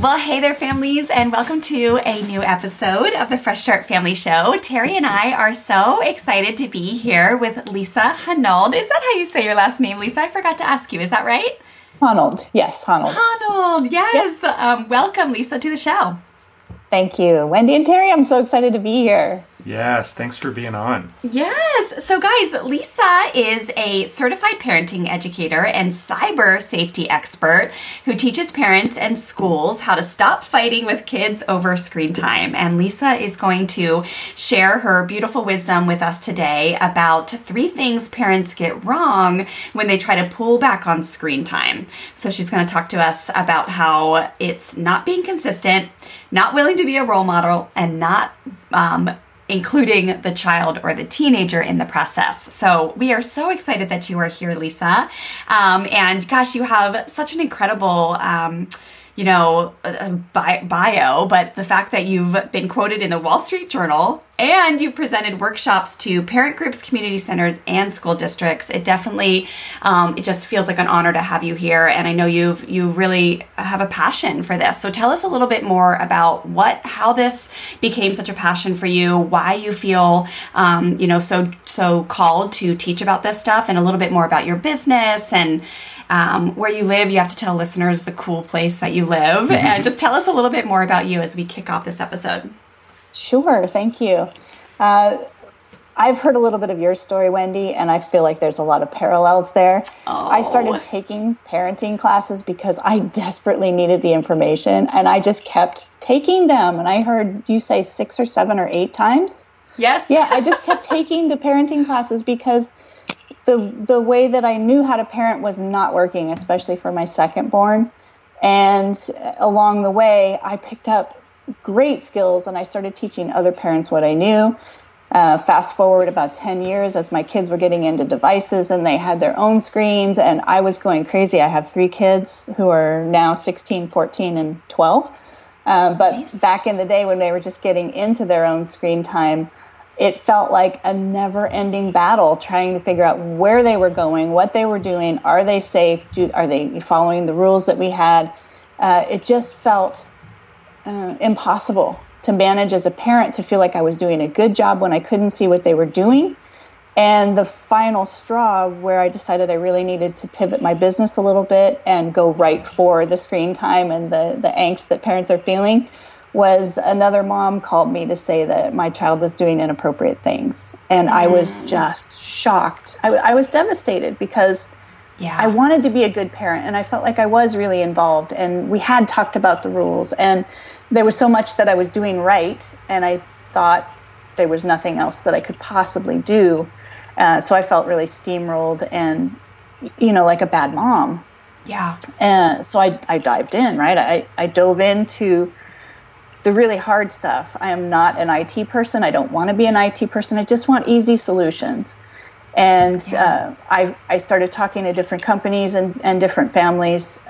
Well, hey there, families, and welcome to a new episode of the Fresh Start Family Show. Terry and I are so excited to be here with Lisa Hanold. Is that how you say your last name, Lisa? I forgot to ask you. Is that right? Honold. Yes, Honold. Honold. Yes. Yep. Um, welcome, Lisa, to the show. Thank you, Wendy and Terry. I'm so excited to be here. Yes, thanks for being on. Yes. So, guys, Lisa is a certified parenting educator and cyber safety expert who teaches parents and schools how to stop fighting with kids over screen time. And Lisa is going to share her beautiful wisdom with us today about three things parents get wrong when they try to pull back on screen time. So, she's going to talk to us about how it's not being consistent, not willing to be a role model, and not um, including the child or the teenager in the process. So we are so excited that you are here, Lisa. Um, and gosh, you have such an incredible. Um, you know, bio, but the fact that you've been quoted in the Wall Street Journal and you've presented workshops to parent groups, community centers, and school districts. It definitely, um, it just feels like an honor to have you here. And I know you've you really have a passion for this. So tell us a little bit more about what, how this became such a passion for you, why you feel, um, you know, so so called to teach about this stuff, and a little bit more about your business and um, where you live. You have to tell listeners the cool place that you live, mm-hmm. and just tell us a little bit more about you as we kick off this episode. Sure, thank you. Uh, I've heard a little bit of your story, Wendy, and I feel like there's a lot of parallels there. Oh. I started taking parenting classes because I desperately needed the information, and I just kept taking them. And I heard you say six or seven or eight times. Yes. Yeah, I just kept taking the parenting classes because the the way that I knew how to parent was not working, especially for my second born. And along the way, I picked up great skills and I started teaching other parents what I knew. Uh, fast forward about 10 years as my kids were getting into devices and they had their own screens, and I was going crazy. I have three kids who are now 16, 14, and 12. Uh, but nice. back in the day when they were just getting into their own screen time, it felt like a never ending battle trying to figure out where they were going, what they were doing, are they safe, Do, are they following the rules that we had. Uh, it just felt uh, impossible to manage as a parent to feel like I was doing a good job when I couldn't see what they were doing. And the final straw where I decided I really needed to pivot my business a little bit and go right for the screen time and the, the angst that parents are feeling was another mom called me to say that my child was doing inappropriate things. And mm. I was mm. just shocked. I, I was devastated because yeah. I wanted to be a good parent and I felt like I was really involved. And we had talked about the rules. And there was so much that I was doing right. And I thought there was nothing else that I could possibly do. Uh, so I felt really steamrolled and, you know, like a bad mom. Yeah. And so I, I dived in, right? I, I dove into the really hard stuff. I am not an IT person. I don't want to be an IT person. I just want easy solutions. And uh, I, I started talking to different companies and, and different families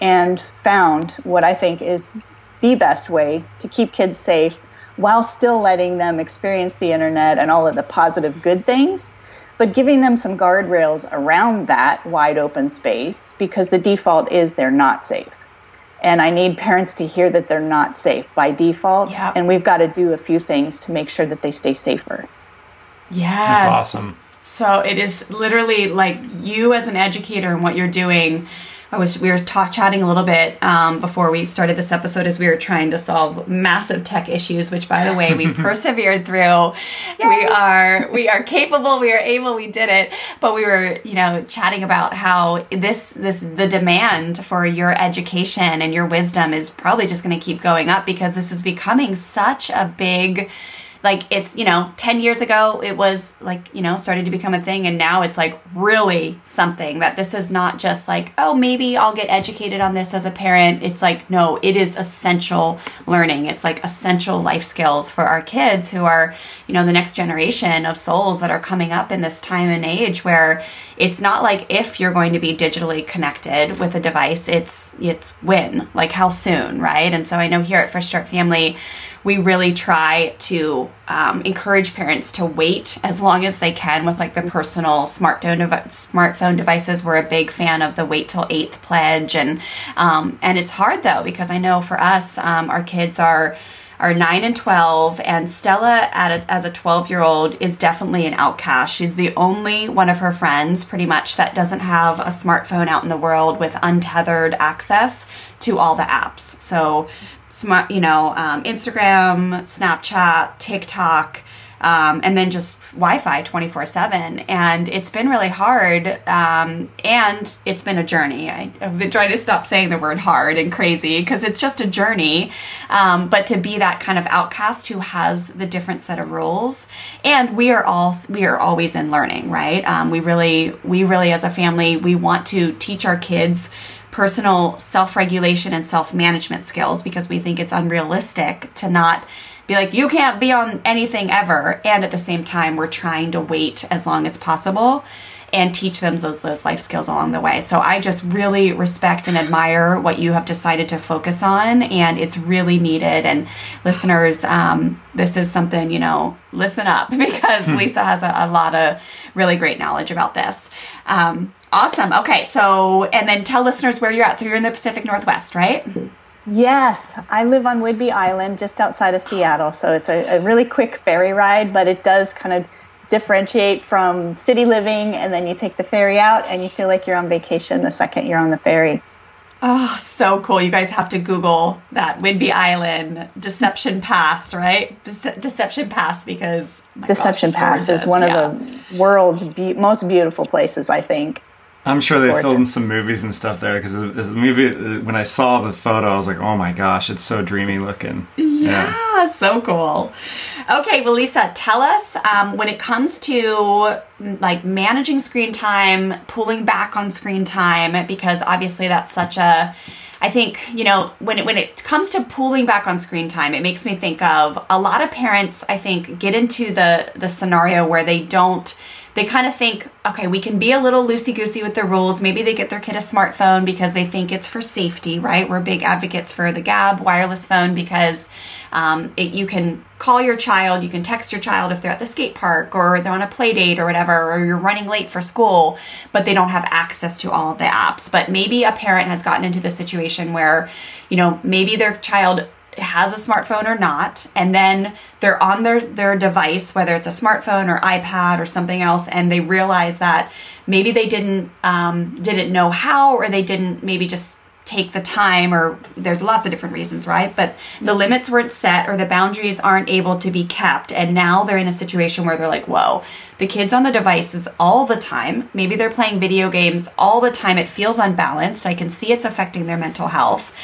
and found what I think is the best way to keep kids safe while still letting them experience the internet and all of the positive good things, but giving them some guardrails around that wide open space because the default is they're not safe and I need parents to hear that they're not safe by default. Yep. And we've got to do a few things to make sure that they stay safer. Yes. That's awesome. So it is literally like you as an educator and what you're doing I was we were talk, chatting a little bit um, before we started this episode as we were trying to solve massive tech issues, which by the way we persevered through. We are we are capable. We are able. We did it. But we were you know chatting about how this this the demand for your education and your wisdom is probably just going to keep going up because this is becoming such a big like it's you know 10 years ago it was like you know started to become a thing and now it's like really something that this is not just like oh maybe i'll get educated on this as a parent. It's like no it is essential learning. It's like essential life skills for our kids who are you know the next generation of souls that are coming up in this time and age where it's not like if you're going to be digitally connected with a device it's it's when like how soon right? And so i know here at fresh start family we really try to um, encourage parents to wait as long as they can with like the personal smartphone dev- smartphone devices. We're a big fan of the wait till eighth pledge, and um, and it's hard though because I know for us, um, our kids are are 9 and 12 and stella a, as a 12 year old is definitely an outcast. She's the only one of her friends pretty much that doesn't have a smartphone out in the world with untethered access to all the apps. So smart, you know, um, Instagram, Snapchat, TikTok, um, and then just Wi-Fi 24/7. And it's been really hard, um, and it's been a journey. I, have been trying to stop saying the word hard and crazy because it's just a journey. Um, but to be that kind of outcast who has the different set of rules, and we are all we are always in learning, right? Um, we really we really as a family we want to teach our kids personal self regulation and self management skills because we think it's unrealistic to not be like, you can't be on anything ever. And at the same time, we're trying to wait as long as possible and teach them those, those life skills along the way. So I just really respect and admire what you have decided to focus on, and it's really needed. And listeners, um, this is something, you know, listen up because hmm. Lisa has a, a, lot of really great knowledge about this. Um, awesome. Okay, so, and then tell listeners where you're at. So you're in the Pacific Northwest, right? Yes, I live on Whidbey Island, just outside of Seattle. So it's a, a really quick ferry ride, but it does kind of differentiate from city living and then you take the ferry out and you feel like you're on vacation the second you're on the ferry. Oh, so cool. You guys have to Google that Whidbey Island Deception Pass, right? Dece- Deception Pass because Deception gosh, Pass is one yeah. of the world's be- most beautiful places, I think. I'm sure they Gorgeous. filmed some movies and stuff there because the movie. When I saw the photo, I was like, "Oh my gosh, it's so dreamy looking." Yeah, yeah. so cool. Okay, well, Lisa, tell us um, when it comes to like managing screen time, pulling back on screen time, because obviously that's such a I think you know when it when it comes to pulling back on screen time, it makes me think of a lot of parents. I think get into the the scenario where they don't they kind of think, okay, we can be a little loosey goosey with the rules. Maybe they get their kid a smartphone because they think it's for safety, right? We're big advocates for the Gabb wireless phone because um, it, you can call your child, you can text your child if they're at the skate park or they're on a play date or whatever, or you're running late for school, but they don't have access to all of the apps. But maybe a parent has gotten into the situation where, you know, maybe their child has a smartphone or not and then they're on their their device whether it's a smartphone or ipad or something else and they realize that maybe they didn't um, didn't know how or they didn't maybe just take the time or there's lots of different reasons right? But the limits weren't set or the boundaries aren't able to be kept. And now they're in a situation where they're like whoa the kids on the devices all the time maybe they're playing video games all the time it feels unbalanced. I can see it's affecting their mental health.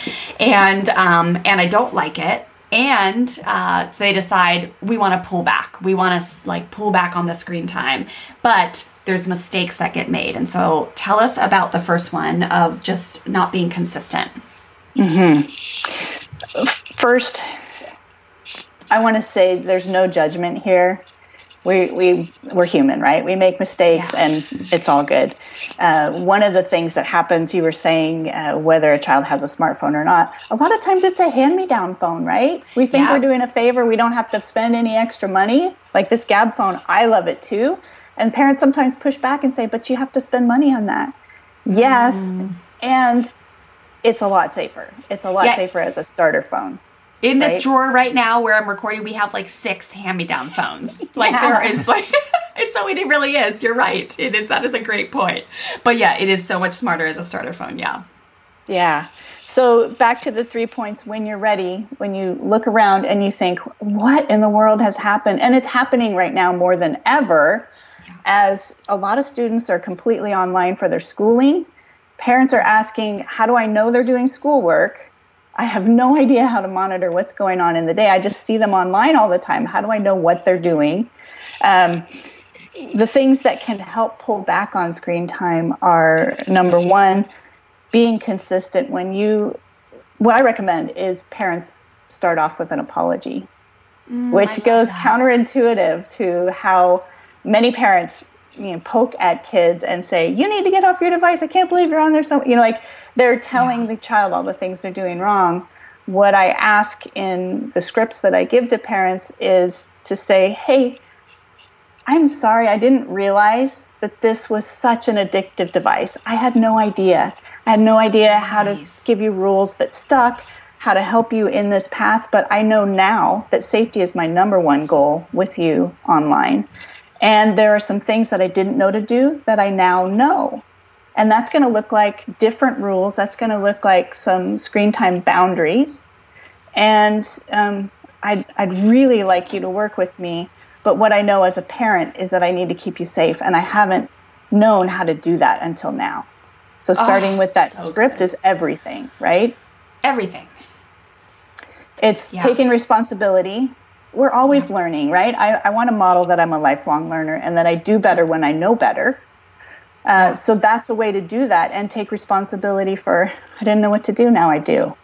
And um, and i don't like it. And uh, so they decide we want to pull back. We want to like pull back on the screen time. But there's mistakes that get made. And so tell us about the first one of just not being consistent. Mm-hmm. First, I want to say there's no judgment here. We, we, we're human, right? We make mistakes yeah. and it's all good. Uh, one of the things that happens, you were saying, uh, whether a child has a smartphone or not, a lot of times it's a hand me down phone, right? We think yeah. we're doing a favor. We don't have to spend any extra money. Like this Gabb phone, I love it too and parents sometimes push back and say, but you have to spend money on that. Yes. Mm. And it's a lot safer. It's a lot yeah. safer as a starter phone. In this drawer right now where I'm recording, we have like six hand me down phones. Like yeah. there is like, it's so it really is. You're right. It is, that is a great point. But yeah, it is so much smarter as a starter phone. Yeah. Yeah. So back to the three points when you're ready, when you look around and you think, what in the world has happened? And it's happening right now more than ever as a lot of students are completely online for their schooling. Parents are asking, how do I know they're doing schoolwork? I have no idea how to monitor what's going on in the day. I just see them online all the time. How do I know what they're doing? Um, the things that can help pull back on screen time are number one, being consistent. When you, what I recommend is parents start off with an apology, mm, which goes that. counterintuitive to how many parents you know poke at kids and say you need to get off your device. I can't believe you're on there. So you know like they're telling yeah. the child all the things they're doing wrong. What i ask in the scripts that i give to parents is to say hey i'm sorry. I didn't realize that this was such an addictive device. I had no idea. I had no idea how nice. to give you rules that stuck how to help you in this path but i know now that safety is my number one goal with you online and there are some things that I didn't know to do that I now know. And that's going to look like different rules. That's going to look like some screen time boundaries. And um, I'd, I'd really like you to work with me. But what I know as a parent is that I need to keep you safe. And I haven't known how to do that until now. So starting oh, with that so script good. is everything, right? Everything. It's yeah. taking responsibility we're always yeah. learning, right? I, I want to model that I'm a lifelong learner and that I do better when I know better. Uh, so that's a way to do that and take responsibility for I didn't know what to do, now I do.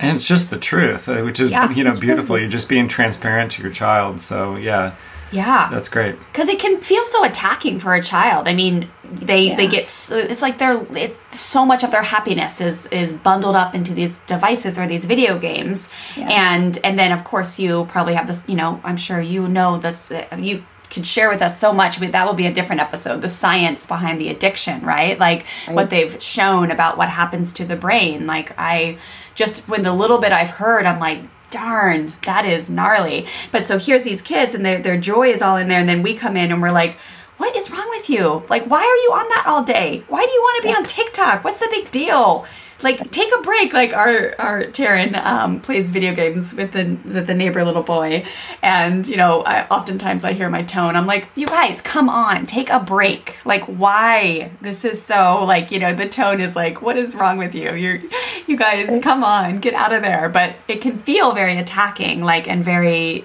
And it's just the truth, uh, which is yeah, you know beautiful. You're just being transparent to your child. So yeah, yeah, that's great. Because it can feel so attacking for a child. I mean, they yeah. they get it's like they're it, so much of their happiness is is bundled up into these devices or these video games, yeah. and and then of course you probably have this. You know, I'm sure you know this. You could share with us so much. but That will be a different episode. The science behind the addiction, right? Like right. what they've shown about what happens to the brain. Like I just when the little bit I've heard, I'm like darn, that is gnarly. But so here's these kids and their, their joy is all in there. And then we come in and we're like, what is wrong with you? Like, why are you on that all day? Why do you want to be on TikTok? What's the big deal? like take a break like our our Taryn um, plays video games with the, the, the neighbor little boy and you know I, oftentimes I hear my tone I'm like you guys come on take a break like why this is so like you know the tone is like what is wrong with you you're you guys come on get out of there but it can feel very attacking like and very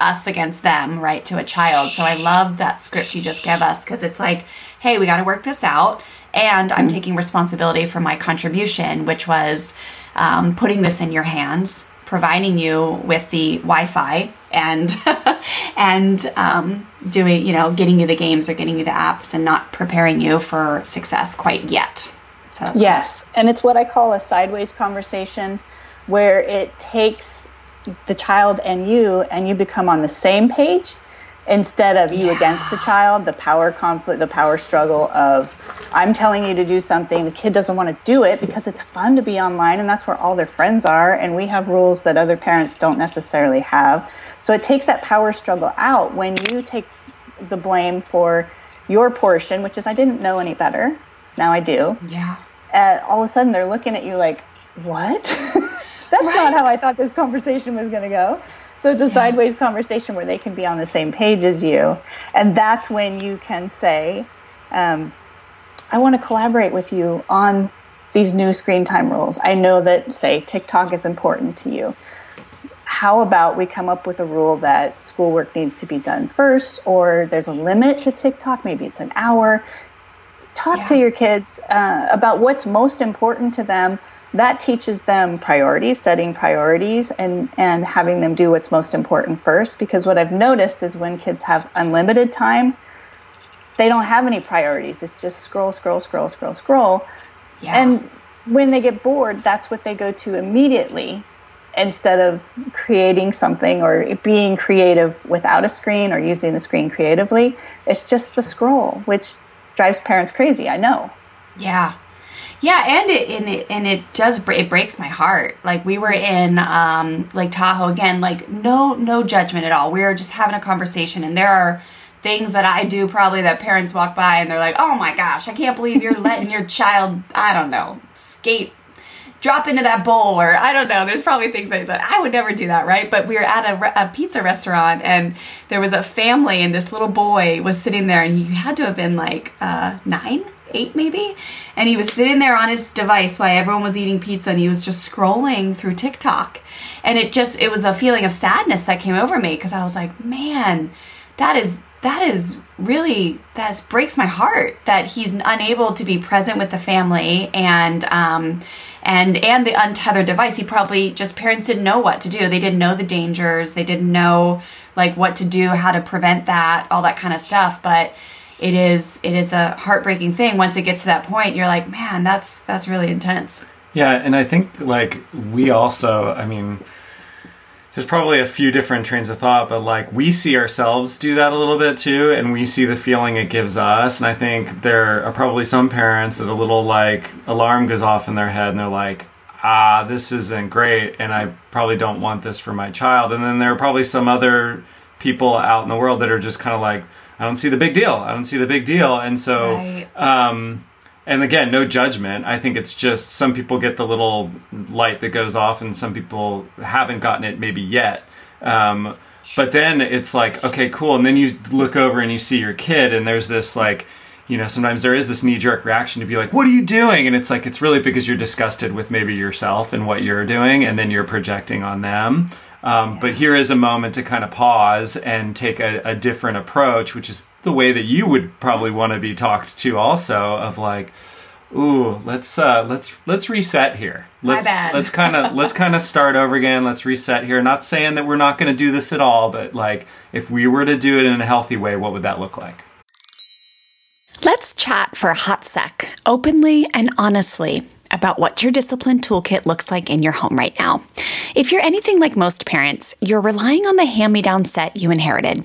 us against them, right, to a child. So I love that script you just gave us because it's like, hey, we got to work this out and I'm mm-hmm. taking responsibility for my contribution, which was um, putting this in your hands, providing you with the Wi-Fi, and and um, doing you know getting you the games or getting you the apps, and not preparing you for success quite yet. So yes, cool. and it's what I call a sideways conversation, where it takes the child and you, and you become on the same page instead of you yeah. against the child, the power conflict, the power struggle of I'm telling you to do something, the kid doesn't want to do it because it's fun to be online and that's where all their friends are, and we have rules that other parents don't necessarily have. So it takes that power struggle out when you take the blame for your portion, which is I didn't know any better. Now I do. Yeah. Uh, all of a sudden they're looking at you like, what? that's right. not how I thought this conversation was going to go. So it's a yeah. sideways conversation where they can be on the same page as you. And that's when you can say, um, I want to collaborate with you on these new screen time rules. I know that, say, TikTok is important to you. How about we come up with a rule that schoolwork needs to be done first, or there's a limit to TikTok, maybe it's an hour. Talk yeah. to your kids uh, about what's most important to them that teaches them priorities, setting priorities, and, and having them do what's most important first. Because what I've noticed is when kids have unlimited time, they don't have any priorities. It's just scroll, scroll, scroll, scroll, scroll. Yeah. And when they get bored, that's what they go to immediately instead of creating something or being creative without a screen or using the screen creatively. It's just the scroll, which drives parents crazy. I know. Yeah, yeah, and it and it and it does it breaks my heart. Like we were in um, Lake Tahoe again, like no no judgment at all. We were just having a conversation, and there are things that I do probably that parents walk by and they're like, "Oh my gosh, I can't believe you're letting your child, I don't know, skate drop into that bowl or I don't know. There's probably things like that. I would never do that, right? But we were at a, a, pizza restaurant and there was a family and this little boy was sitting there and he had to have been like uh, nine, eight maybe. And he was sitting there on his device while everyone was eating pizza and he was just scrolling through TikTok. And it just, it was a feeling of sadness that came over me because I was like, man, that is that is really that breaks my heart that he's unable to be present with the family and um, and and the untethered device he probably just parents didn't know what to do they didn't know the dangers they didn't know like what to do how to prevent that all that kind of stuff but it is it is a heartbreaking thing once it gets to that point you're like man that's that's really intense yeah and i think like we also i mean there's probably a few different trains of thought, but like we see ourselves do that a little bit too, and we see the feeling it gives us. And I think there are probably some parents that a little like alarm goes off in their head and they're like, ah, this isn't great, and I probably don't want this for my child. And then there are probably some other people out in the world that are just kind of like, I don't see the big deal. I don't see the big deal. And so, right. um, and again, no judgment. I think it's just some people get the little light that goes off, and some people haven't gotten it maybe yet. Um, but then it's like, okay, cool. And then you look over and you see your kid, and there's this like, you know, sometimes there is this knee jerk reaction to be like, what are you doing? And it's like, it's really because you're disgusted with maybe yourself and what you're doing, and then you're projecting on them. Um, but here is a moment to kind of pause and take a, a different approach, which is the way that you would probably want to be talked to also of like ooh let's uh let's let's reset here. Let's My bad. let's kind of let's kind of start over again. Let's reset here. Not saying that we're not going to do this at all but like if we were to do it in a healthy way what would that look like? Let's chat for a hot sec openly and honestly about what your discipline toolkit looks like in your home right now. If you're anything like most parents, you're relying on the hand me down set you inherited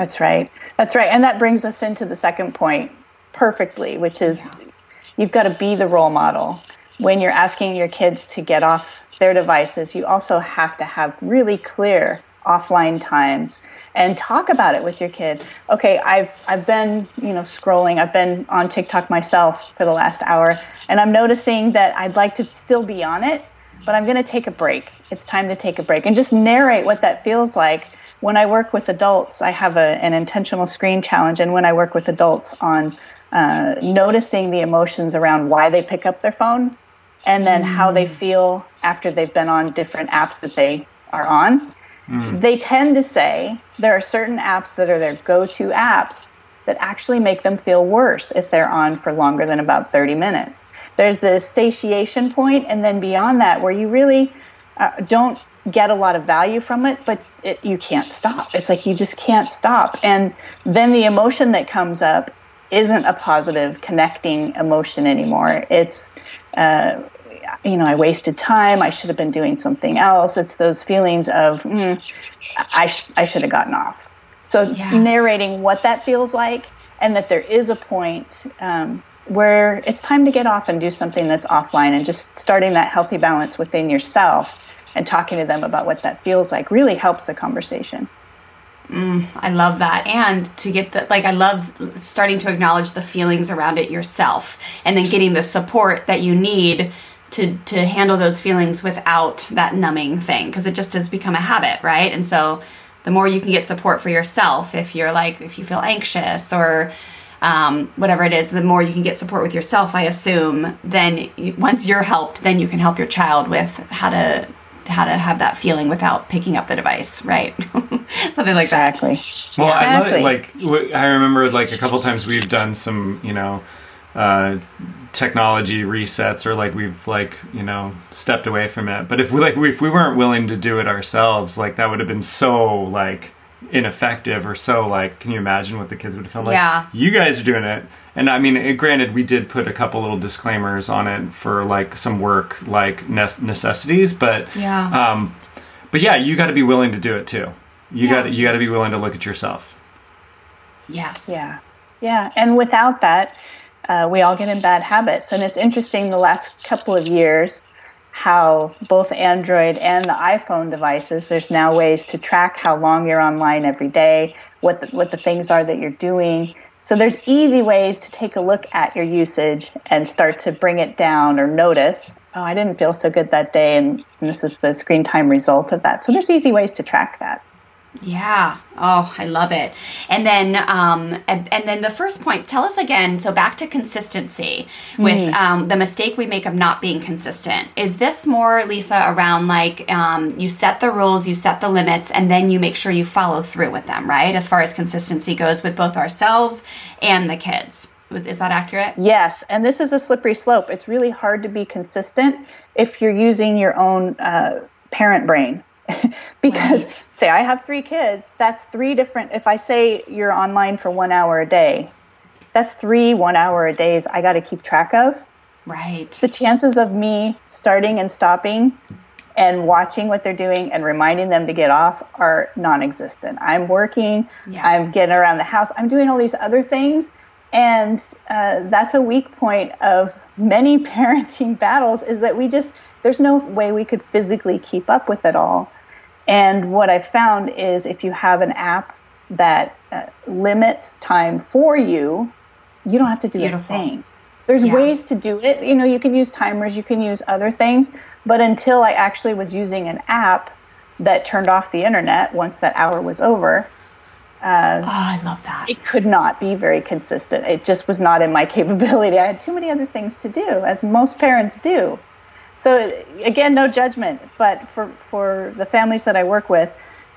That's right. That's right. And that brings us into the second point perfectly, which is you've got to be the role model. When you're asking your kids to get off their devices, you also have to have really clear offline times and talk about it with your kid. Okay, I've I've been, you know, scrolling. I've been on TikTok myself for the last hour and I'm noticing that I'd like to still be on it, but I'm going to take a break. It's time to take a break and just narrate what that feels like. When I work with adults, I have a, an intentional screen challenge and when I work with adults on uh, noticing the emotions around why they pick up their phone and then mm. how they feel after they've been on different apps that they are on Mm. They tend to say there are certain apps that are their go to apps that actually make them feel worse if they're on for longer than about 30 minutes. There's this satiation point, and then beyond that, where you really uh, don't get a lot of value from it, but it, you can't stop. It's like you just can't stop. And then the emotion that comes up isn't a positive connecting emotion anymore. It's uh, you know, I wasted time. I should have been doing something else. It's those feelings of, mm, I, sh- I should have gotten off. So yes. narrating what that feels like and that there is a point um, where it's time to get off and do something that's offline and just starting that healthy balance within yourself and talking to them about what that feels like really helps the conversation. Mm, I love that. And to get the, like, I love starting to acknowledge the feelings around it yourself and then getting the support that you need to to handle those feelings without that numbing thing because it just has become a habit, right? And so the more you can get support for yourself, if you're like if you feel anxious or um, whatever it is, the more you can get support with yourself, I assume. Then once you're helped, then you can help your child with how to how to have that feeling without picking up the device, right? Something like that. exactly. that. Well, exactly. I love it. Like I remember, like a couple times we've done some, you know, uh, technology resets or like we've like you know stepped away from it but if we like if we weren't willing to do it ourselves like that would have been so like ineffective or so like can you imagine what the kids would have felt like? Yeah. You guys are doing it. And i mean it, granted we did put a couple little disclaimers on it for like some work like necessities but yeah. um but yeah you got to be willing to do it too. You yeah. got you got to be willing to look at yourself. Yes. Yeah. Yeah. And without that uh, we all get in bad habits. And it's interesting the last couple of years how both Android and the iPhone devices, there's now ways to track how long you're online every day, what the, what the things are that you're doing. So there's easy ways to take a look at your usage and start to bring it down or notice, oh, I didn't feel so good that day, and, and this is the screen time result of that. So there's easy ways to track that. Yeah. Oh, I love it. And then, um, and, and, then the first point. Tell us again. So back to consistency with mm. um, the mistake we make of not being consistent. Is this more, Lisa, around like um, you set the rules, you set the limits, and then you make sure you follow through with them, right? As far as consistency goes with both ourselves and the kids. Is that accurate? Yes, and this is a slippery slope. It's really hard to be consistent if you're using your own uh, parent brain because right. say I have three kids, that's three different. If I say you're online for one hour a day, that's three one hour a days I got to keep track of. Right. The chances of me starting and stopping and watching what they're doing and reminding them to get off are non-existent. I'm working. Yeah. I'm getting around the house. I'm doing all these other things. And uh, that's a weak point of many parenting battles is that we just, there's no way we could physically keep up with it all. And what I've found is if you have an app that uh, limits time for you, you don't have to do Beautiful. a thing. There's yeah. ways to do it. You know, you can use timers, you can use other things. But until I actually was using an app that turned off the internet once that hour was over, uh, oh, I love that. It could not be very consistent. It just was not in my capability. I had too many other things to do, as most parents do. So again, no judgment, but for for the families that I work with,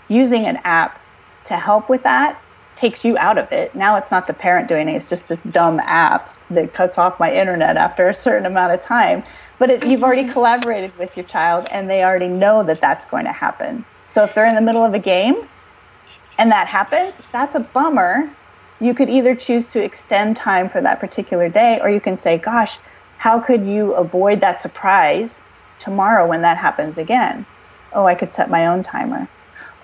using an app to help with that takes you out of it. Now it's not the parent doing it; it's just this dumb app that cuts off my internet after a certain amount of time. But it, you've already mm-hmm. collaborated with your child, and they already know that that's going to happen. So if they're in the middle of a game and that happens, that's a bummer. You could either choose to extend time for that particular day, or you can say, "Gosh." How could you avoid that surprise tomorrow when that happens again? Oh, I could set my own timer.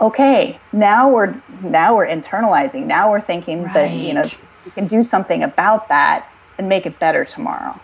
Okay, now we're now we're internalizing. Now we're thinking right. that you know we can do something about that and make it better tomorrow.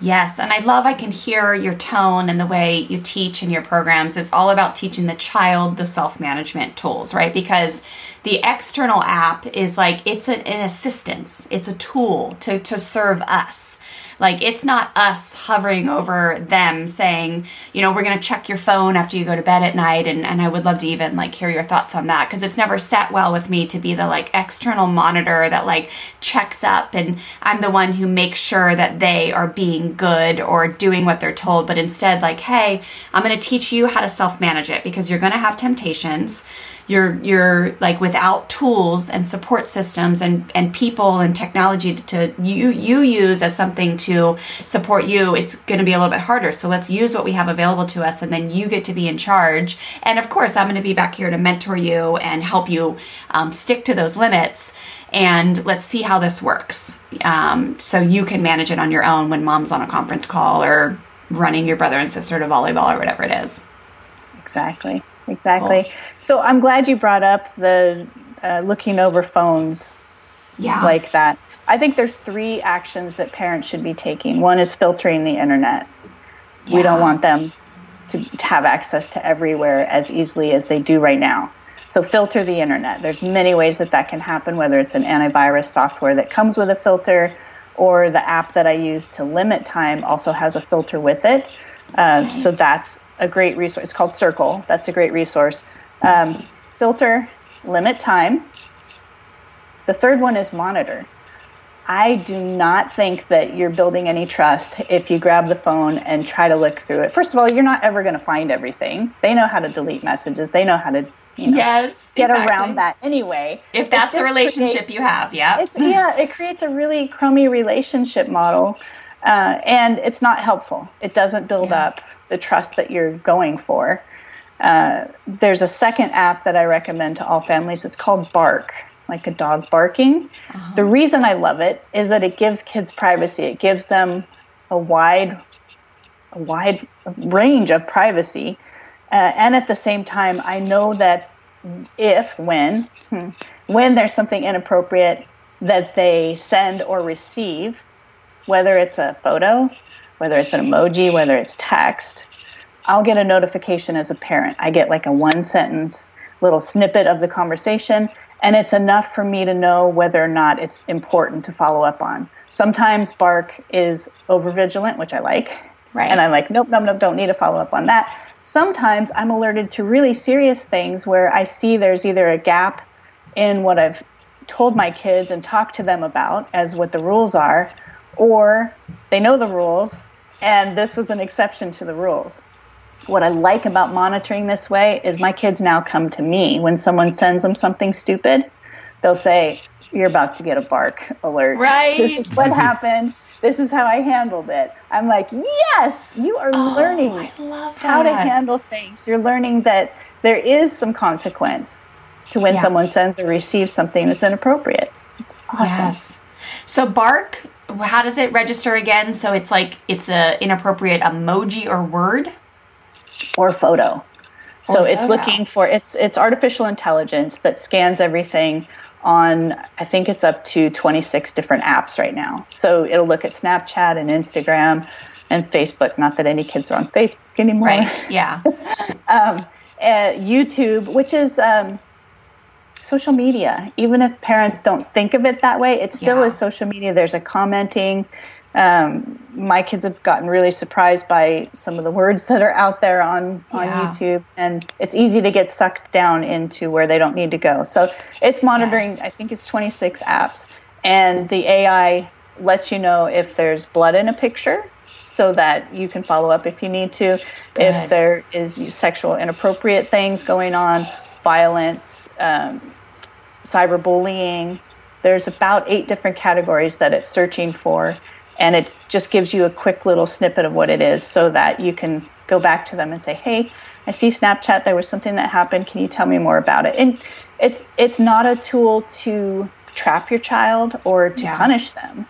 Yes, and I love I can hear your tone and the way you teach in your programs. It's all about teaching the child the self management tools, right? Because the external app is like it's an, an assistance, it's a tool to, to serve us. Like it's not us hovering over them saying, you know, we're going to check your phone after you go to bed at night. And, and I would love to even like hear your thoughts on that because it's never sat well with me to be the like external monitor that like checks up and I'm the one who makes sure that they are being good or doing what they're told. But instead, like, hey, I'm going to teach you how to self manage it because you're going to have temptations you're you're like without tools and support systems and and people and technology to, to you you use as something to support you it's going to be a little bit harder. So let's use what we have available to us and then you get to be in charge. And of course i'm going to be back here to mentor you and help you um, stick to those limits. And let's see how this works. Um, so you can manage it on your own when mom's on a conference call or running your brother and sister to volleyball or whatever it is. Exactly exactly. So I'm glad you brought up the uh, looking over phones yeah. like that. I think there's three actions that parents should be taking. One is filtering the internet. Yeah. We don't want them to have access to everywhere as easily as they do right now. So filter the internet. There's many ways that that can happen, whether it's an antivirus software that comes with a filter or the app that I use to limit time also has a filter with it. Uh, nice. So that's a great resource. It's called Circle. That's a great resource. Um, filter, limit time. The third one is monitor. I do not think that you're building any trust if you grab the phone and try to look through it. First of all, you're not ever going to find everything. They know how to delete messages. They know how to you know, yes, get exactly. around that anyway. If that's the relationship you have, yeah. Yeah, it creates a really crummy relationship model, uh, and it's not helpful. It doesn't build yeah. up the trust that you're going for. Uh, there's a second app that I recommend to all families. It's called Bark, like a dog barking. Uh-huh. The reason I love it is that it gives kids privacy. It gives them a wide, a wide range of privacy, uh, and at the same time, I know that if when hmm, when there's something inappropriate that they send or receive, whether it's a photo, whether it's an emoji, whether it's text, I'll get a notification as a parent. I get like a one sentence little snippet of the conversation, and it's enough for me to know whether or not it's important to follow up on. Sometimes Bark is over vigilant, which I like. Right. And I'm like, nope, nope, nope, don't need to follow up on that. Sometimes I'm alerted to really serious things where I see there's either a gap in what I've told my kids and talked to them about as what the rules are, or they know the rules and this was an exception to the rules. What I like about monitoring this way is my kids now come to me when someone sends them something stupid. They'll say, You're about to get a bark alert. Right. This is what happened. This is how I handled it. I'm like, Yes, you are oh, learning how to handle things. You're learning that there is some consequence to when yeah. someone sends or receives something that's inappropriate. It's awesome. Yes. So, Bark how does it register again? So it's like it's a inappropriate emoji or word or photo. So or it's photo. looking for it's it's artificial intelligence that scans everything on I think it's up to 26 different apps right now. So it'll look at Snapchat and Instagram and Facebook. Not that any kids are on Facebook anymore. Right. Yeah. um, uh, YouTube, which is um, social media. Even if parents don't think of it that way, it still yeah. is social media. There's a commenting. Um, my kids have gotten really surprised by some of the words that are out there on, on yeah. YouTube, and it's easy to get sucked down into where they don't need to go. So it's monitoring, yes. I think it's 26 apps, and the AI lets you know if there's blood in a picture so that you can follow up if you need to, Good. if there is sexual inappropriate things going on, violence, um, cyberbullying. There's about eight different categories that it's searching for, and it just gives you a quick little snippet of what it is so that you can go back to them and say, hey, I see Snapchat, there was something that happened. Can you tell me more about it? And it's it's not a tool to trap your child or to yeah. punish them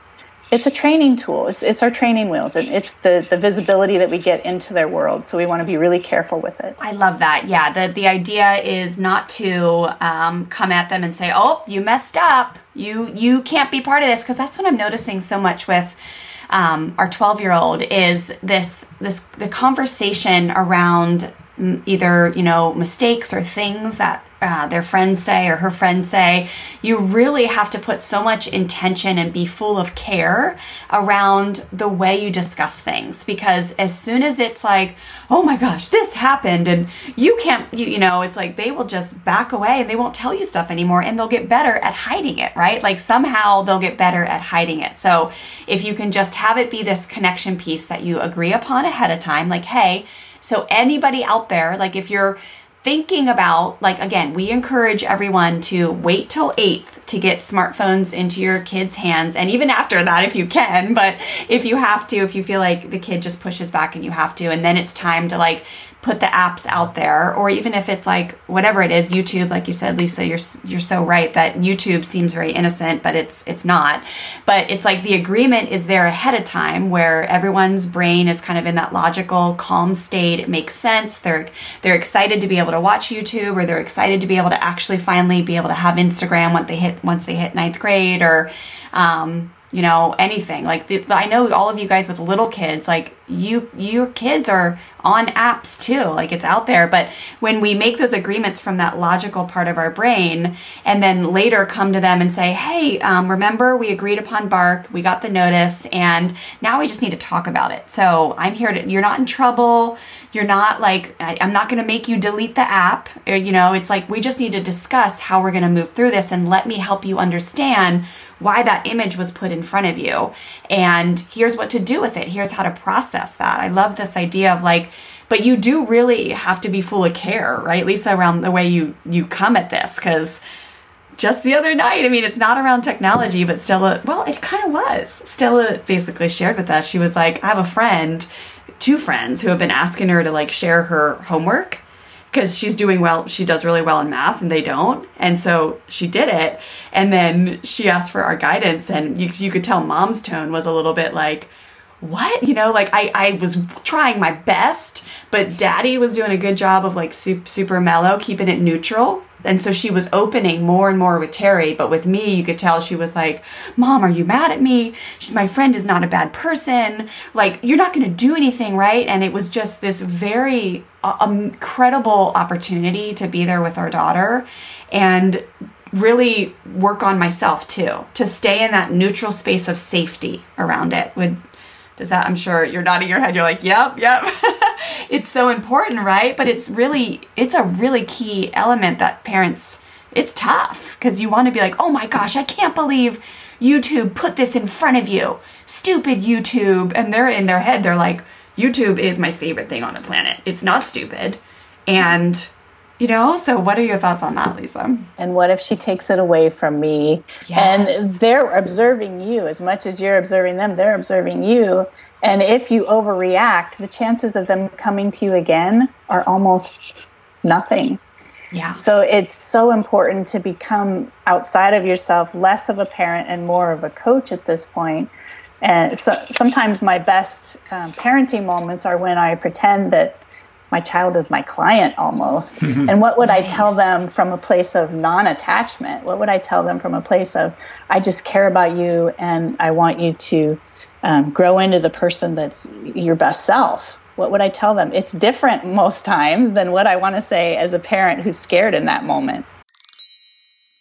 it's a training tool. It's, it's our training wheels. It, it's the, the visibility that we get into their world. So we want to be really careful with it. I love that. Yeah. The, the idea is not to um, come at them and say, oh, you messed up. You, you can't be part of this. Because that's what I'm noticing so much with um, our 12 year old is this this the conversation around either you know mistakes or things that uh, their friends say or her friends say, you really have to put so much intention and be full of care around the way you discuss things. Because as soon as it's like, oh my gosh, this happened, and you can't, you, you know, it's like they will just back away and they won't tell you stuff anymore and they'll get better at hiding it, right? Like somehow they'll get better at hiding it. So if you can just have it be this connection piece that you agree upon ahead of time, like, hey, so anybody out there, like if you're thinking about like again we encourage everyone to wait till 8th to get smartphones into your kids hands and even after that if you can but if you have to if you feel like the kid just pushes back and you have to and then it's time to like put the apps out there or even if it's like whatever it is YouTube like you said Lisa you're you're so right that YouTube seems very innocent but it's it's not. But it's like the agreement is there ahead of time where everyone's brain is kind of in that logical calm state. It makes sense. They're they're excited to be able to watch YouTube or they're excited to be able to actually finally be able to have Instagram once they hit once they hit ninth grade or um, you know anything. Like the, i know all of you guys with little kids like you your kids are on apps too like it's out there but when we make those agreements from that logical part of our brain and then later come to them and say hey um, remember we agreed upon bark we got the notice and now we just need to talk about it so i'm here to you're not in trouble you're not like I, i'm not going to make you delete the app or, you know it's like we just need to discuss how we're going to move through this and let me help you understand why that image was put in front of you. And here's what to do with it. Here's how to process that. I love this idea of like, but you do really have to be full of care, right, Lisa, around the way you you come at this, because just the other night, I mean, it's not around technology, but Stella, well, it kind of was. Stella basically shared with us. She was like, I have a friend, two friends who have been asking her to like share her homework because she's doing well she does really well in math and they don't and so she did it and then she asked for our guidance and you, you could tell mom's tone was a little bit like what you know like i i was trying my best but daddy was doing a good job of like super, super mellow keeping it neutral and so she was opening more and more with Terry, but with me, you could tell she was like, Mom, are you mad at me? She, my friend is not a bad person. Like, you're not going to do anything, right? And it was just this very uh, incredible opportunity to be there with our daughter and really work on myself too, to stay in that neutral space of safety around it. Would does that, I'm sure you're nodding your head. You're like, yep, yep. it's so important, right? But it's really, it's a really key element that parents, it's tough because you want to be like, oh my gosh, I can't believe YouTube put this in front of you. Stupid YouTube. And they're in their head, they're like, YouTube is my favorite thing on the planet. It's not stupid. And you know, so what are your thoughts on that, Lisa? And what if she takes it away from me? Yes. And they're observing you as much as you're observing them, they're observing you. And if you overreact, the chances of them coming to you again are almost nothing. Yeah. So it's so important to become outside of yourself, less of a parent and more of a coach at this point. And so, sometimes my best um, parenting moments are when I pretend that my child is my client almost. and what would nice. I tell them from a place of non attachment? What would I tell them from a place of, I just care about you and I want you to um, grow into the person that's your best self? What would I tell them? It's different most times than what I want to say as a parent who's scared in that moment.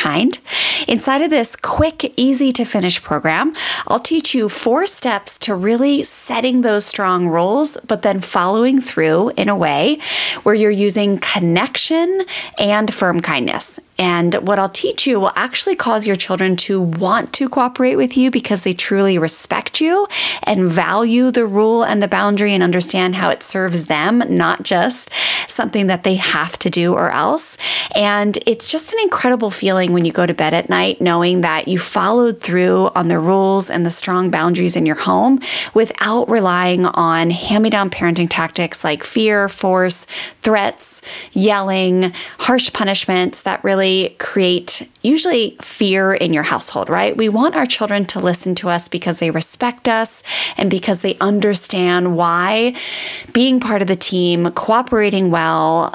kind. Inside of this quick, easy to finish program, I'll teach you four steps to really setting those strong rules, but then following through in a way where you're using connection and firm kindness And what I'll teach you will actually cause your children to want to cooperate with you because they truly respect you and value the rule and the boundary and understand how it serves them, not just something that they have to do or else. And it's just an incredible feeling when you go to bed at night knowing that you followed through on the rules and the strong boundaries in your home without relying on hand me down parenting tactics like fear, force, threats, yelling, harsh punishments that really create usually fear in your household, right? We want our children to listen to us because they respect us and because they understand why being part of the team, cooperating well,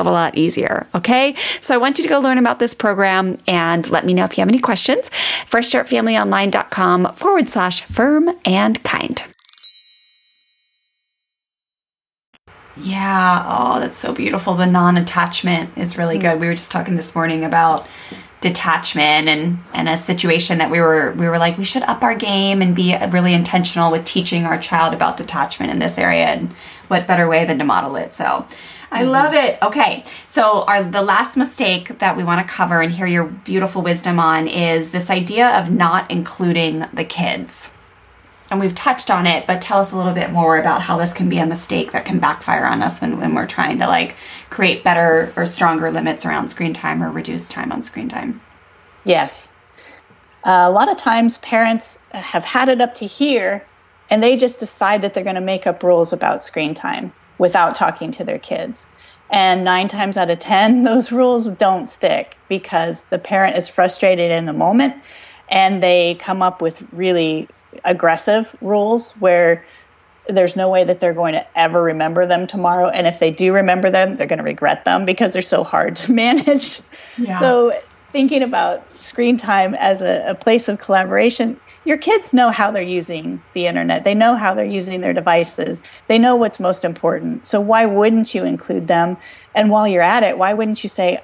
of a lot easier. Okay. So I want you to go learn about this program and let me know if you have any questions. FreshStartFamilyOnline.com forward slash firm and kind. Yeah. Oh, that's so beautiful. The non attachment is really good. We were just talking this morning about detachment and and a situation that we were we were like we should up our game and be really intentional with teaching our child about detachment in this area and what better way than to model it so I mm-hmm. love it. Okay, so our the last mistake that we want to cover and hear your beautiful wisdom on is this idea of not including the kids. And we've touched on it, but tell us a little bit more about how this can be a mistake that can backfire on us when, when we're trying to like create better or stronger limits around screen time or reduce time on screen time. Yes. Uh, a lot of times parents have had it up to here and they just decide that they're going to make up rules about screen time without talking to their kids. And nine times out of 10, those rules don't stick because the parent is frustrated in the moment and they come up with really aggressive rules where there's no way that they're going to ever remember them tomorrow. And if they do remember them, they're going to regret them because they're so hard to manage. Yeah. So, thinking about screen time as a, a place of collaboration, your kids know how they're using the internet. They know how they're using their devices. They know what's most important. So why wouldn't you include them? And while you're at it, why wouldn't you say,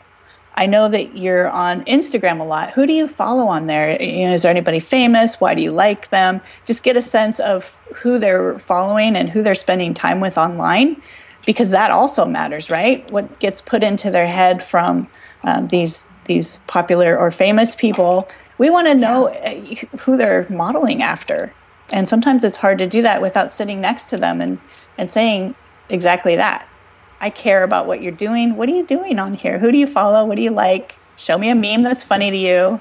I know that you're on Instagram a lot. Who do you follow on there? You know, is there anybody famous? Why do you like them? Just get a sense of who they're following and who they're spending time with online, because that also matters, right? What gets put into their head from um, these these popular or famous people we want to know uh, who they're modeling after. And sometimes it's hard to do that without sitting next to them and, and saying exactly that. I care about what you're doing. What are you doing on here? Who do you follow? What do you like? Show me a meme that's funny to you.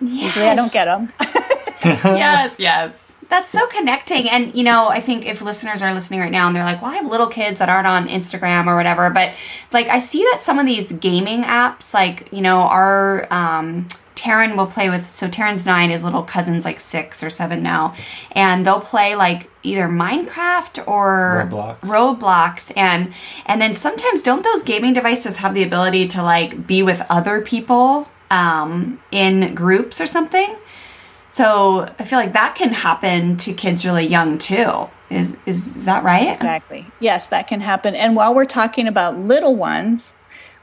Yes. Usually I don't get them. yes, yes. That's so connecting. And, you know, I think if listeners are listening right now and they're like, well, I have little kids that aren't on Instagram or whatever, but like I see that some of these gaming apps, like, you know, are, um, Taryn will play with so Taryn's nine, his little cousin's like six or seven now, and they'll play like either Minecraft or Roblox. Roblox and and then sometimes don't those gaming devices have the ability to like be with other people um, in groups or something? So I feel like that can happen to kids really young too. Is, is is that right? Exactly. Yes, that can happen. And while we're talking about little ones,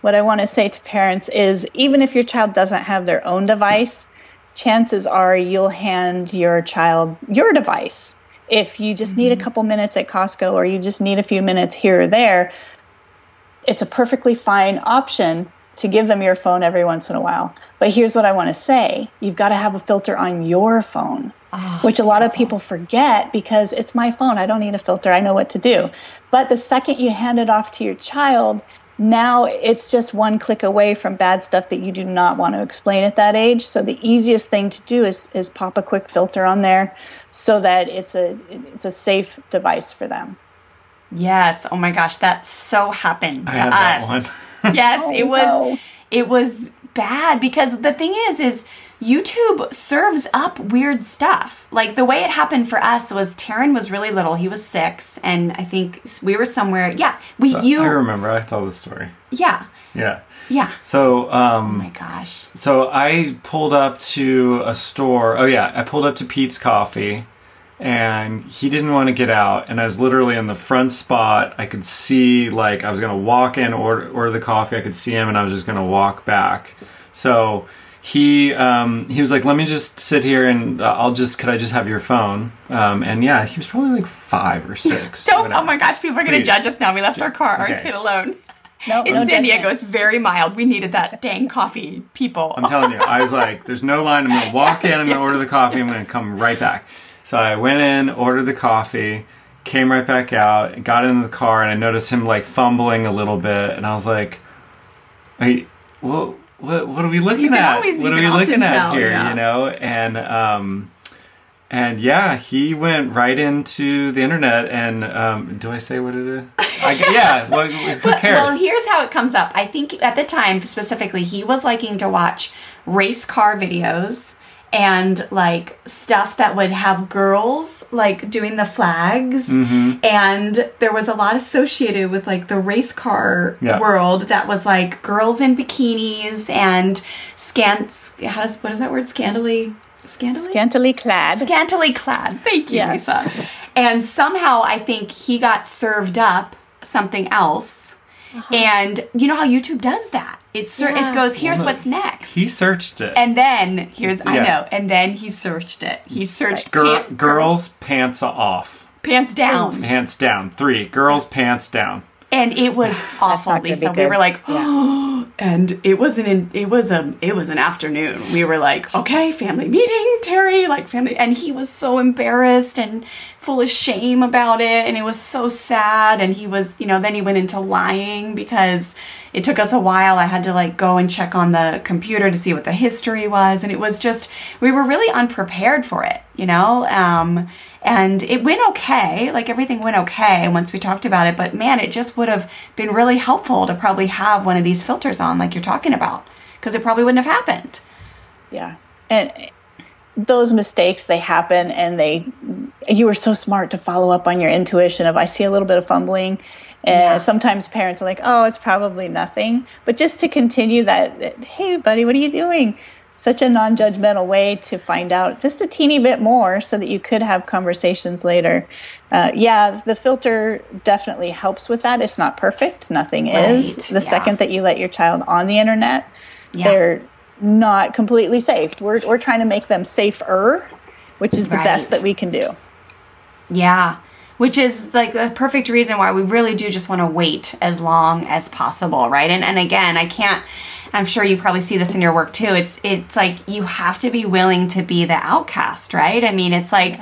what I want to say to parents is even if your child doesn't have their own device, chances are you'll hand your child your device. If you just mm-hmm. need a mm-hmm. couple minutes at Costco or you just need a few minutes here or there, it's a perfectly fine option to give them your phone every once in a while. But here's what I want to say you've got to have a filter on your phone, oh, which a lot of people forget because it's my phone. I don't need a filter. I know what to do. But the second you hand it off to your child, now it's just one click away from bad stuff that you do not want to explain at that age. So the easiest thing to do is is pop a quick filter on there so that it's a it's a safe device for them. Yes. Oh my gosh, that so happened to I had that us. one. yes, Oh, it was no. it was bad because the thing is is YouTube serves up weird stuff. Like the way it happened for us was Taryn was really little. He was 6 and I think we were somewhere. Yeah. We you I remember. I tell the story. Yeah. Yeah. Yeah. So, um, Oh my gosh. So I pulled up to a store. Oh yeah, I pulled up to Peet's Coffee, and he didn't want to get out. And I was literally in the front spot. I could see like I was gonna walk in, order order the coffee. I could see him, and I was just gonna walk back. So he um, he was like, "Let me just sit here, and uh, I'll just could I just have your phone?" Um, and yeah, he was probably like five or six. Don't. whatever. Oh my gosh, people are going to judge us now. We left our car, our kid alone. No, In no San judgment. Diego, it's very mild. We needed that dang coffee, people. I'm telling you, I was like, there's no line. I'm going to walk in, I'm going to order the yes, coffee, I'm going to come right back. So I went in, ordered the coffee, came right back out, got into the car, and I noticed him like fumbling a little bit. And I was like, hey, what, what, what are we looking at? What are we looking at tell, here? yeah. You know? And, um, and yeah, he went right into the internet. And um, do I say what it is? I, yeah, what, who cares? Well, here's how it comes up. I think at the time specifically, he was liking to watch race car videos and like stuff that would have girls like doing the flags Mm-hmm. and there was a lot associated with like the race car Yeah. world that was like girls in bikinis and scant how does what is that word scandally scandally Scantily clad. scantily clad. Thank you, Yes. Lisa. And somehow I think he got served up something else. Uh-huh. And you know how YouTube does that? It ser- Yeah. it goes, here's Well, no, what's next. he searched it. and then here's I know. And then he searched it. He searched Gir- pant- girls pants off. pants down. Pants down. Three. Girls pants down. And it was awful, Lisa. We were like, Oh and it wasn't in it was a it was an afternoon. We were like okay family meeting terry like family and he was so embarrassed and full of shame about it and it was so sad and he was you know then he went into lying because it took us a while. I had to like go and check on the computer to see what the history was and it was just we were really unprepared for it you know? Um and it went okay like everything went okay once we talked about it but man it just would have been really helpful to probably have one of these filters on like you're talking about because it probably wouldn't have happened Yeah. And those mistakes they happen and they you were so smart to follow up on your intuition of I see a little bit of fumbling and Yeah. sometimes parents are like, "Oh, it's probably nothing." But just to continue that, that, "Hey, buddy, what are you doing?" Such a non-judgmental way to find out just a teeny bit more so that you could have conversations later. Uh, yeah, the filter definitely helps with that. It's not perfect. Nothing is. The yeah. second that you let your child on the internet, Yeah. they're not completely safe. We're, we're trying to make them safer, which is the best that we can do. Yeah. Which is like the perfect reason why we really do just want to wait as long as possible, right? And and again, I can't I'm sure you probably see this in your work too. It's it's like you have to be willing to be the outcast, right? I mean, it's like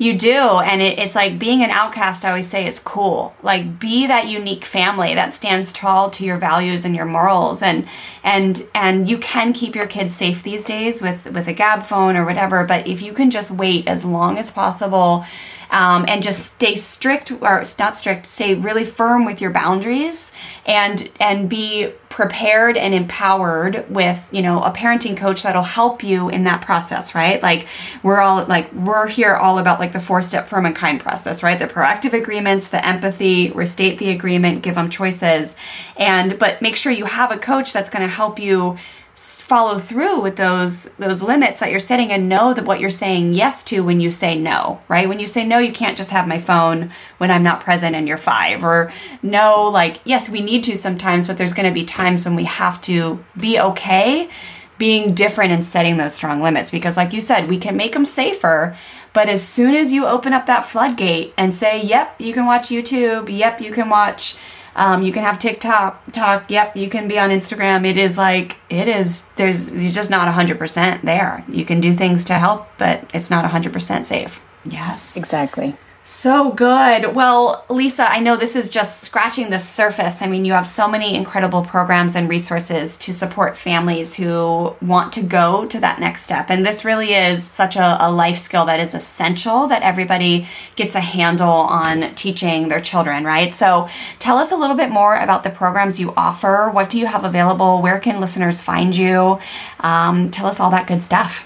you do, and it, it's like being an outcast. I always say is cool. Like be that unique family that stands tall to your values and your morals, and and and you can keep your kids safe these days with with a Gabb phone or whatever. But if you can just wait as long as possible um, and just stay strict or not strict stay really firm with your boundaries and and be prepared and empowered with you know a parenting coach that'll help you in that process right? Like we're all like we're here all about like the four step firm and kind process right? The proactive agreements the empathy restate the agreement give them choices. And but make sure you have a coach that's going to help you follow through with those those limits that you're setting and know that what you're saying yes to when you say no right? When you say no you can't just have my phone when i'm not present and you're five. Or no like yes we need to sometimes but there's going to be times when we have to be okay being different and setting those strong limits. Because like you said we can make them safer but as soon as you open up that floodgate and say yep you can watch youtube. Yep you can watch um, you can have TikTok, talk. Yep, you can be on Instagram. It is like it is. There's just not hundred percent there. You can do things to help, but it's not hundred percent safe. Yes. Exactly. So good. Well, Lisa, I know this is just scratching the surface. I mean, you have so many incredible programs and resources to support families who want to go to that next step. And this really is such a, a life skill that is essential that everybody gets a handle on teaching their children, right? So tell us a little bit more about the programs you offer. What do you have available? Where can listeners find you? Um, tell us all that good stuff.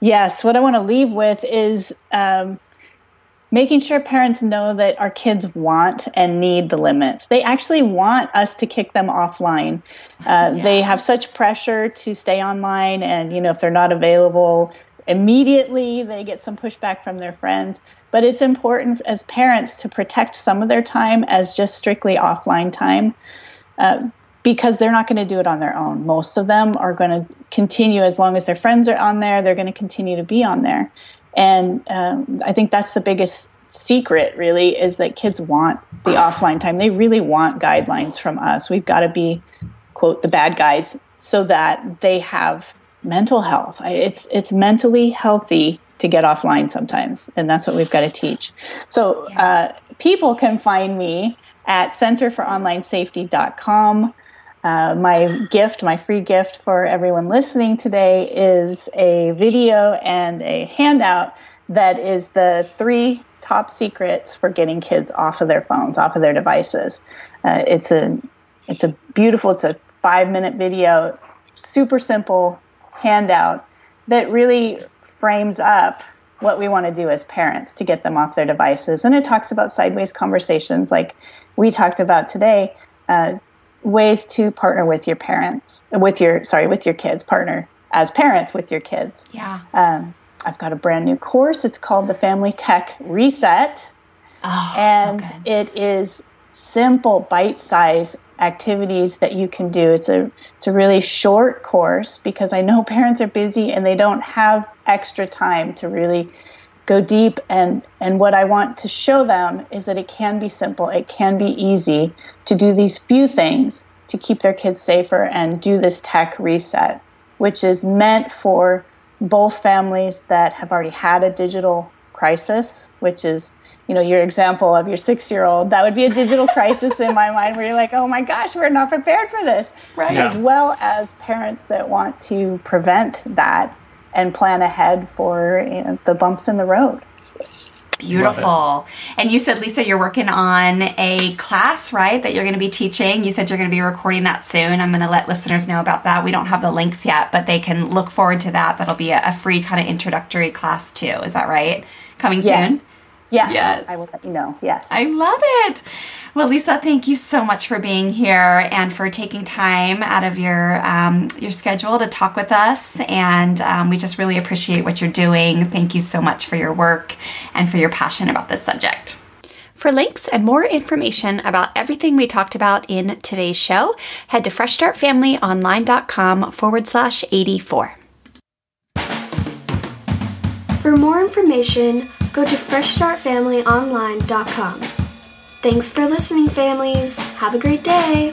Yes, what I want to leave with is um, making sure parents know that our kids want and need the limits. They actually want us to kick them offline. Uh, yeah. They have such pressure to stay online, and you know if they're not available immediately, they get some pushback from their friends. But it's important as parents to protect some of their time as just strictly offline time. Uh, because they're not going to do it on their own. Most of them are going to continue as long as their friends are on there, they're going to continue to be on there. And um, I think that's the biggest secret, really, is that kids want the offline time. They really want guidelines from us. We've got to be, quote, the bad guys so that they have mental health. It's, it's mentally healthy to get offline sometimes, and that's what we've got to teach. So uh, people can find me at centerforonlinesafety.com. Uh, my gift, my free gift for everyone listening today is a video and a handout that is the three top secrets for getting kids off of their phones, off of their devices. Uh, it's a it's a beautiful, it's a five minute video, super simple handout that really frames up what we want to do as parents to get them off their devices. And it talks about sideways conversations like we talked about today. Uh, ways to partner with your parents, with your sorry, with your kids, partner as parents with your kids. Yeah. Um, I've got a brand new course. It's called the Family Tech Reset. Oh, and so it is simple, bite-sized activities that you can do. It's a it's a really short course because I know parents are busy and they don't have extra time to really go deep and and what I want to show them is that it can be simple, it can be easy to do these few things to keep their kids safer and do this tech reset, which is meant for both families that have already had a digital crisis, which is, you know, your example of your six year old, that would be a digital crisis in my mind where you're like, oh my gosh, we're not prepared for this. Right. As well as parents that want to prevent that and plan ahead for you know, the bumps in the road. Beautiful. And you said, Lisa, you're working on a class, right? That you're going to be teaching. You said you're going to be recording that soon. I'm going to let listeners know about that. We don't have the links yet, but they can look forward to that. That'll be a, a free kind of introductory class too. Is that right? Coming yes. soon? Yes. Yes. I will let you know. Yes. I love it. Well, Lisa, thank you so much for being here and for taking time out of your um, your schedule to talk with us. And um, we just really appreciate what you're doing. Thank you so much for your work and for your passion about this subject. For links and more information about everything we talked about in today's show, head to freshstartfamilyonline.com forward slash 84. For more information, go to freshstartfamilyonline.com. Thanks for listening, families. Have a great day.